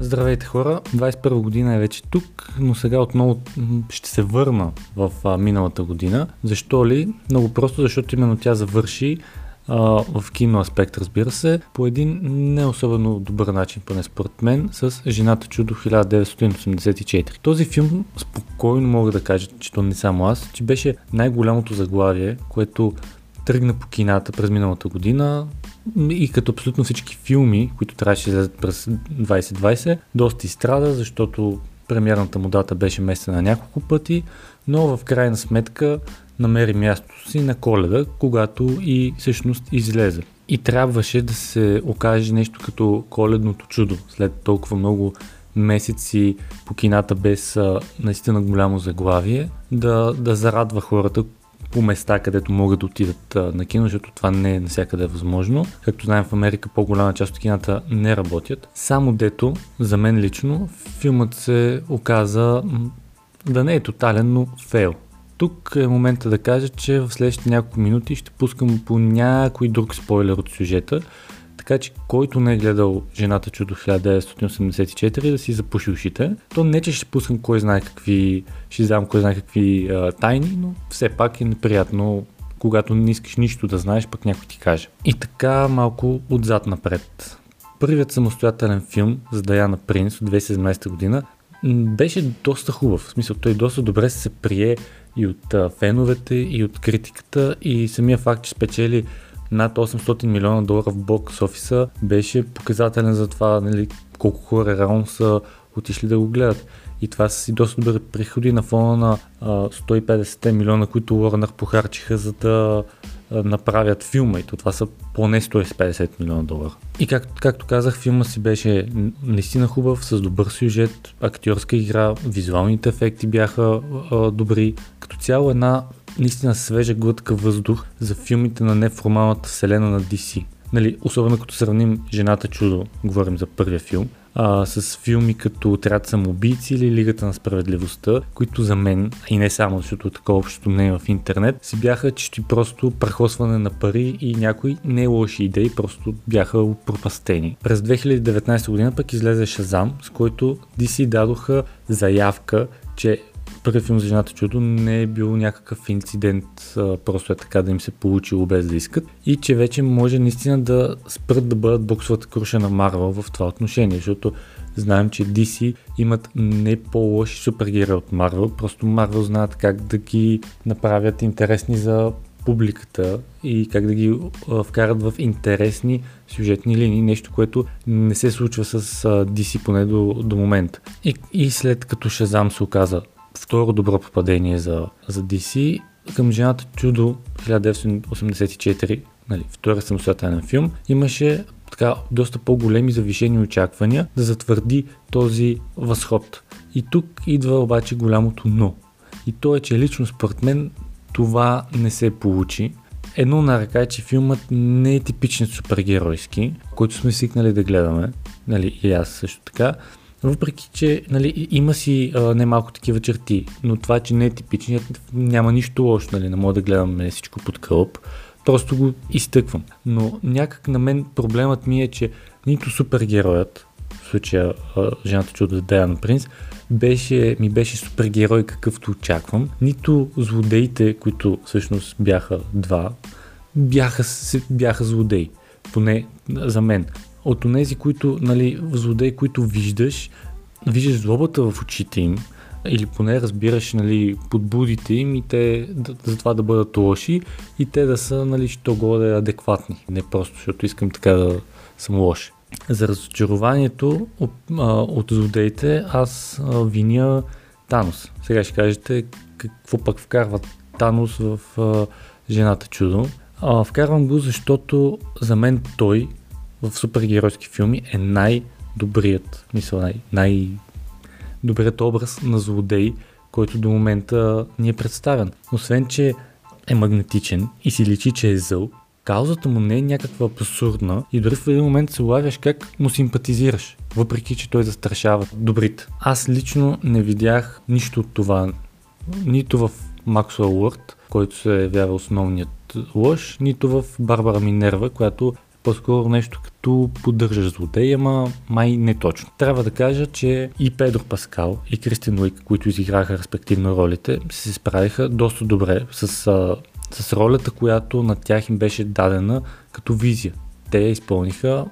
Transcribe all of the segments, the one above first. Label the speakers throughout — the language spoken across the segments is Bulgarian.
Speaker 1: Здравейте хора, 21 година е вече тук, но сега отново ще се върна в а, миналата година. Защо ли? Много просто, защото именно тя завърши а, в кино аспект, разбира се, по един не особено добър начин, поне според мен, с Жената чудо 1984. Този филм спокойно мога да кажа, че то не само аз, че беше най-голямото заглавие, което тръгна по кината през миналата година и като абсолютно всички филми, които трябваше да излезат през 2020, доста изстрада, защото премиерната му дата беше местена няколко пъти, но в крайна сметка намери мястото си на коледа, когато и всъщност излезе. И трябваше да се окаже нещо като коледното чудо, след толкова много месеци по кината без наистина голямо заглавие, да, да зарадва хората, по места, където могат да отидат на кино, защото това не е навсякъде възможно. Както знаем в Америка по-голяма част от кината не работят. Само дето, за мен лично, филмът се оказа да не е тотален, но фейл. Тук е момента да кажа, че в следващите няколко минути ще пускам по някой друг спойлер от сюжета, така че който не е гледал Жената чудо 1984 да си запуши ушите. То не, че ще пускам кой знае какви, ще знам кой знае какви а, тайни, но все пак е неприятно когато не искаш нищо да знаеш, пък някой ти каже. И така малко отзад напред. Първият самостоятелен филм за Даяна Принц от 2017 година беше доста хубав. В смисъл, той доста добре се прие и от феновете, и от критиката, и самия факт, че спечели над 800 милиона долара в бокс офиса беше показателен за това нали, колко хора реално са отишли да го гледат. И това са си доста добри приходи на фона на а, 150 милиона, които Warner похарчиха за да а, направят филма. И то това са поне 150 милиона долара. И как, както казах, филма си беше наистина хубав, с добър сюжет, актьорска игра, визуалните ефекти бяха а, добри. Като цяло една наистина свежа глътка въздух за филмите на неформалната вселена на DC. Нали, особено като сравним Жената чудо, говорим за първия филм, а, с филми като Отряд самоубийци или Лигата на справедливостта, които за мен, и не само, защото такова общото мнение в интернет, си бяха чисто просто прахосване на пари и някои не лоши идеи просто бяха пропастени. През 2019 година пък излезе Шазам, с който DC дадоха заявка, че първият филм за жената чудо не е бил някакъв инцидент, а, просто е така да им се получило без да искат и че вече може наистина да спрат да бъдат боксовата круша на Марвел в това отношение, защото знаем, че DC имат не по-лоши супергерои от Марвел, просто Марвел знаят как да ги направят интересни за публиката и как да ги вкарат в интересни сюжетни линии, нещо, което не се случва с DC поне до, до момента. И, и след като Шазам се оказа второ добро попадение за, за DC. Към Жената чудо 1984, нали, втори самостоятелен филм, имаше така доста по-големи завишени очаквания да затвърди този възход. И тук идва обаче голямото но. И то е, че лично според мен това не се получи. Едно на ръка е, че филмът не е типичен супергеройски, който сме свикнали да гледаме, нали, и аз също така, въпреки, че нали, има си а, немалко такива черти, но това, че не е типичният, няма нищо лошо, нали, не мога да гледам всичко под кълъп, просто го изтъквам. Но някак на мен проблемът ми е, че нито супергероят, в случая жената чудо Даяна Принц, беше, ми беше супергерой какъвто очаквам, нито злодеите, които всъщност бяха два, бяха, бяха злодеи. Поне за мен от тези, които, нали, злодеи, които виждаш, виждаш злобата в очите им, или поне разбираш нали, подбудите им и те да, за това да бъдат лоши и те да са, нали, що го да е адекватни. Не просто, защото искам така да съм лош. За разочарованието от, а, от злодеите аз а, виня Танос. Сега ще кажете какво пък вкарва Танос в а, Жената чудо. А, вкарвам го, защото за мен той в супергеройски филми е най-добрият, мисля, най- най-добрият образ на злодей, който до момента ни е представен. Освен, че е магнетичен и си личи, че е зъл, каузата му не е някаква абсурдна и дори в един момент се улавяш как му симпатизираш, въпреки че той застрашава добрите. Аз лично не видях нищо от това, нито в Максуел Уорд, който се явява основният лъж, нито в Барбара Минерва, която по-скоро нещо като поддържаш злодей, ама май не точно. Трябва да кажа, че и Педро Паскал и Кристин Уик, които изиграха респективно ролите, се справиха доста добре с, с ролята, която на тях им беше дадена като визия. Те я изпълниха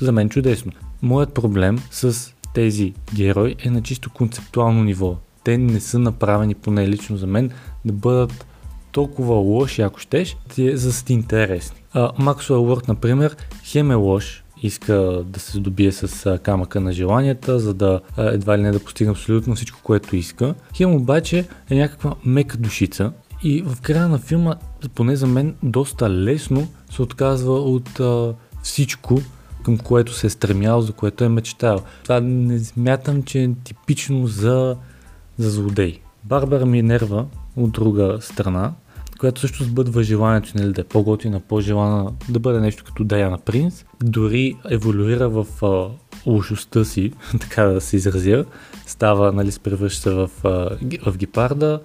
Speaker 1: за мен чудесно. Моят проблем с тези герои е на чисто концептуално ниво. Те не са направени, поне лично за мен, да бъдат толкова лоши, ако щеш, ти, за да са ти интересни. Максуел Уорд, например, хем е лош, иска да се добие с камъка на желанията, за да едва ли не да постигне абсолютно всичко, което иска. Хем обаче е някаква мека душица и в края на филма, поне за мен, доста лесно се отказва от а, всичко, към което се е стремял, за което е мечтал. Това не смятам, че е типично за, за злодей. Барбара Минерва, от друга страна, която също сбъдва желанието нали, да е по-готина, по-желана, да бъде нещо като Даяна Принц, дори еволюира в а, лошостта си, така да се изразя, става, нали, се превръща в, а, в гепарда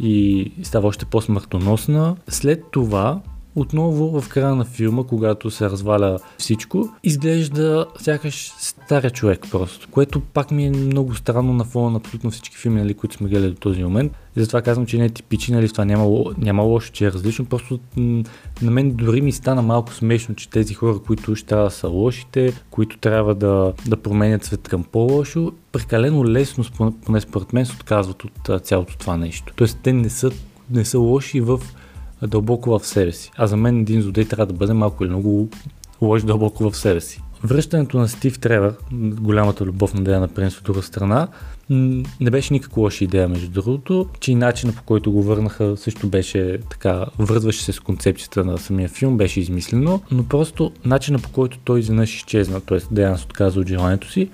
Speaker 1: и става още по-смъртоносна. След това отново в края на филма, когато се разваля всичко, изглежда сякаш стария човек просто, което пак ми е много странно на фона на абсолютно всички филми, нали, които сме гледали до този момент. И затова казвам, че не е типичен, нали, това няма, няма лошо, че е различно, просто на мен дори ми стана малко смешно, че тези хора, които ще трябва да са лошите, които трябва да, да променят свет към по-лошо, прекалено лесно, поне според мен, се отказват от цялото това нещо. Тоест те не са, не са лоши в дълбоко в себе си. А за мен един злодей трябва да бъде малко или много лош дълбоко в себе си. Връщането на Стив Тревър, голямата любов на Деяна Принц от друга страна, не беше никаква лоша идея, между другото, че и начинът по който го върнаха също беше така, връзваше се с концепцията на самия филм, беше измислено, но просто начинът по който той изведнъж изчезна, т.е. Деяна се отказа от желанието си,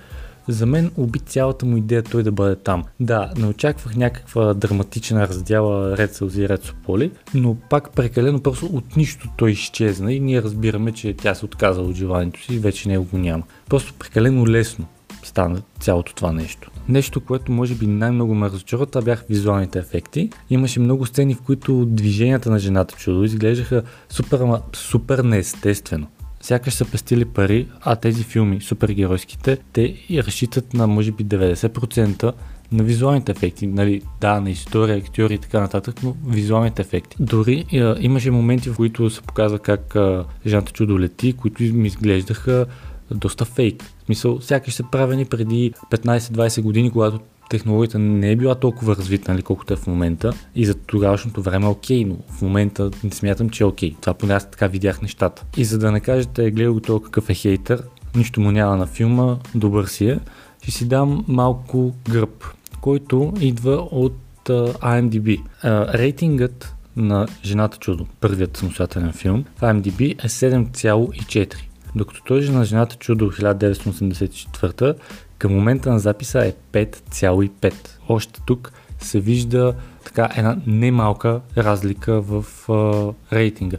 Speaker 1: за мен уби цялата му идея той да бъде там. Да, не очаквах някаква драматична раздяла Ред Сълзи Ред Сополи, но пак прекалено просто от нищо той изчезна и ние разбираме, че тя се отказа от желанието си и вече него го няма. Просто прекалено лесно стана цялото това нещо. Нещо, което може би най-много ме разочарова, това бяха визуалните ефекти. Имаше много сцени, в които движенията на жената чудо изглеждаха супер, супер неестествено сякаш са пестили пари, а тези филми, супергеройските, те и разчитат на може би 90% на визуалните ефекти. Нали, да, на история, актьори и така нататък, но визуалните ефекти. Дори а, имаше моменти, в които се показва как а, Жанта чудо лети, които ми изглеждаха доста фейк. В смисъл, сякаш са правени преди 15-20 години, когато технологията не е била толкова развита, нали, колкото е в момента. И за тогавашното време е окей, но в момента не смятам, че е окей. Това поне аз така видях нещата. И за да не кажете, гледай го толкова какъв е хейтър, нищо му няма на филма, добър си е, ще си дам малко гръб, който идва от uh, IMDb. Uh, рейтингът на Жената чудо, първият самостоятелен филм, в IMDb е 7,4. Докато той на Жената чудо 1984 към момента на записа е 5,5. Още тук се вижда така една немалка разлика в а, рейтинга.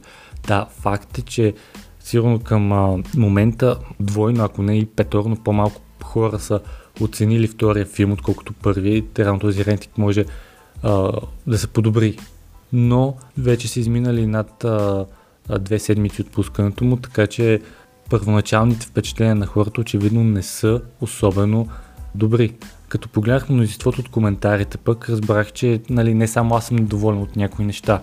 Speaker 1: Да, факт е, че сигурно към а, момента двойно, ако не и петорно по-малко хора са оценили втория филм, отколкото първи. Терано този рейтинг може а, да се подобри. Но вече са изминали над а, две седмици от пускането му, така че първоначалните впечатления на хората очевидно не са особено добри. Като погледнах мнозинството от коментарите, пък разбрах, че нали, не само аз съм недоволен от някои неща.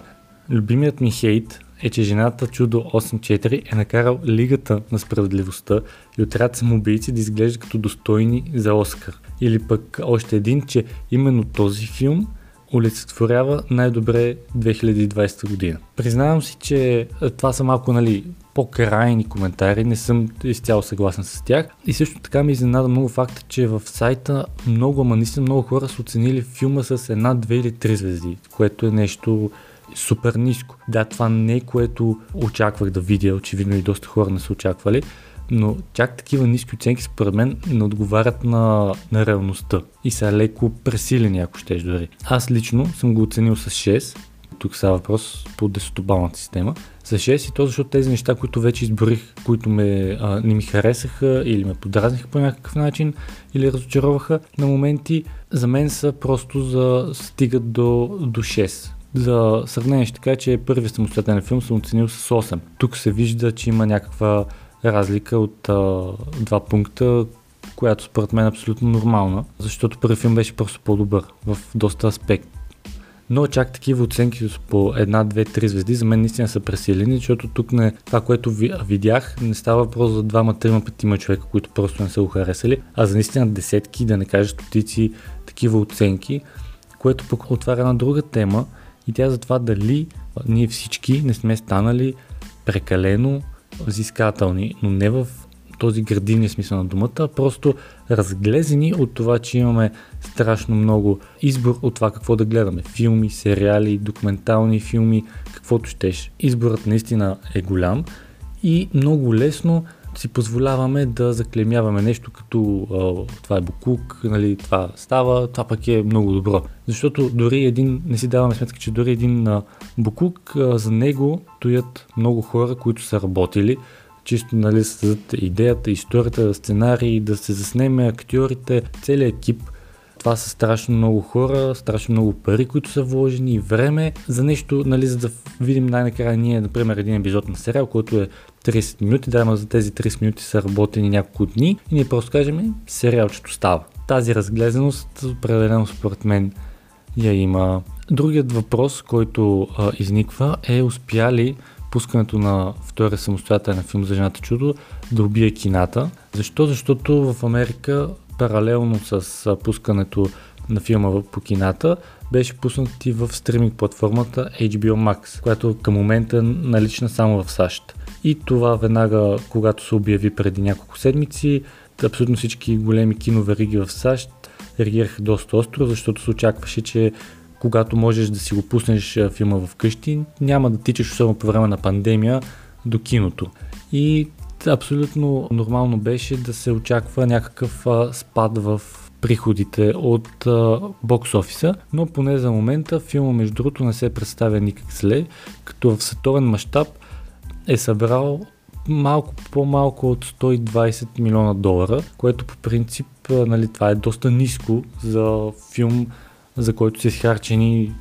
Speaker 1: Любимият ми хейт е, че жената Чудо 8.4 е накарал Лигата на справедливостта и отряд самоубийци да изглежда като достойни за Оскар. Или пък още един, че именно този филм олицетворява най-добре 2020 година. Признавам си, че това са малко нали, по-крайни коментари, не съм изцяло съгласен с тях. И също така ми изненада много факта, че в сайта много, ама наистина много хора са оценили филма с една, две или три звезди, което е нещо супер ниско. Да, това не е което очаквах да видя, очевидно и доста хора не са очаквали, но чак такива ниски оценки според мен не отговарят на, на реалността и са леко пресилени, ако щеш дори. Аз лично съм го оценил с 6, тук става въпрос по 10-балната система, с 6 и то защото тези неща, които вече изборих, които ме, а, не ми харесаха или ме подразниха по някакъв начин или разочароваха на моменти, за мен са просто за стигат до, до 6. За сравнение ще кажа, че първият самостоятелен филм съм оценил с 8. Тук се вижда, че има някаква разлика от а, два пункта, която според мен е абсолютно нормална, защото първи филм беше просто по-добър в доста аспект. Но чак такива оценки по една, две, три звезди за мен наистина са пресилени, защото тук не, това, което ви, видях, не става въпрос за двама, трима, петима човека, които просто не са го харесали, а за наистина десетки, да не кажа стотици такива оценки, което пък отваря една друга тема и тя е за това дали ние всички не сме станали прекалено взискателни, но не в този градивния смисъл на думата, а просто разглезени от това, че имаме страшно много избор от това какво да гледаме. Филми, сериали, документални филми, каквото щеш. Изборът наистина е голям и много лесно си позволяваме да заклемяваме нещо като това е буклук, нали, това става, това пък е много добро. Защото дори един, не си даваме сметка, че дори един а, буклук, а, за него стоят много хора, които са работили, чисто нали, създадат идеята, историята, сценарии, да се заснеме актьорите, целият екип. Това са страшно много хора, страшно много пари, които са вложени и време за нещо, нали, за да видим най-накрая ние, например, един епизод на сериал, който е 30 минути, да, за тези 30 минути са работени няколко дни и ние просто кажем, сериалчето става. Тази разглезеност, определено според мен, я има. Другият въпрос, който а, изниква е успяли пускането на втория самостоятелен филм за жената чудо да убие кината. Защо? Защото в Америка паралелно с пускането на филма по кината беше пуснат и в стриминг платформата HBO Max, която към момента е налична само в САЩ. И това веднага, когато се обяви преди няколко седмици, абсолютно всички големи киновериги в САЩ реагираха доста остро, защото се очакваше, че когато можеш да си го пуснеш филма вкъщи, няма да тичаш, особено по време на пандемия, до киното. И абсолютно нормално беше да се очаква някакъв спад в приходите от а, бокс офиса, но поне за момента филма между другото не се представя никак зле, като в световен мащаб е събрал малко по-малко от 120 милиона долара, което по принцип нали, това е доста ниско за филм за който са изхарчени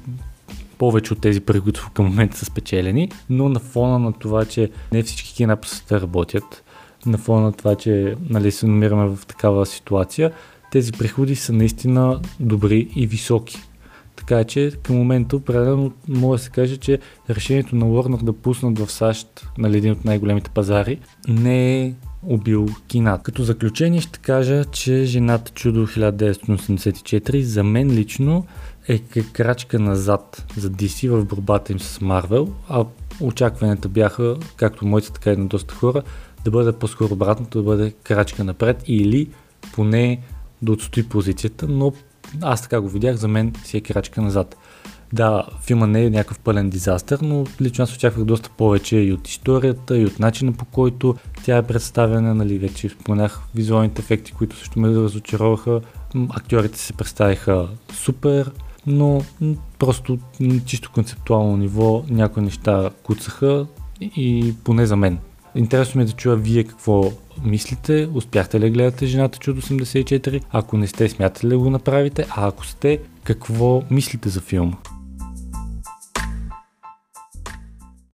Speaker 1: повече от тези пари, които към момента са спечелени, но на фона на това, че не всички кина по света работят, на фона на това, че нали, се намираме в такава ситуация, тези приходи са наистина добри и високи. Така че към момента определено може да се каже, че решението на Warner да пуснат в САЩ нали, един от най-големите пазари не е убил кината. Като заключение ще кажа, че Жената чудо 1984 за мен лично е крачка назад за DC в борбата им с Марвел, а очакванията бяха, както моите, така и на доста хора, да бъде по-скоро обратното, да бъде крачка напред или поне да отстои позицията, но аз така го видях, за мен си е крачка назад. Да, филма не е някакъв пълен дизастър, но лично аз очаквах доста повече и от историята, и от начина по който тя е представена, нали, вече споменах визуалните ефекти, които също ме разочароваха. Актьорите се представиха супер, но просто чисто концептуално ниво някои неща куцаха и поне за мен. Интересно ми е да чуя вие какво мислите, успяхте ли гледате Жената чудо 84, ако не сте, смятате ли го направите, а ако сте, какво мислите за филма?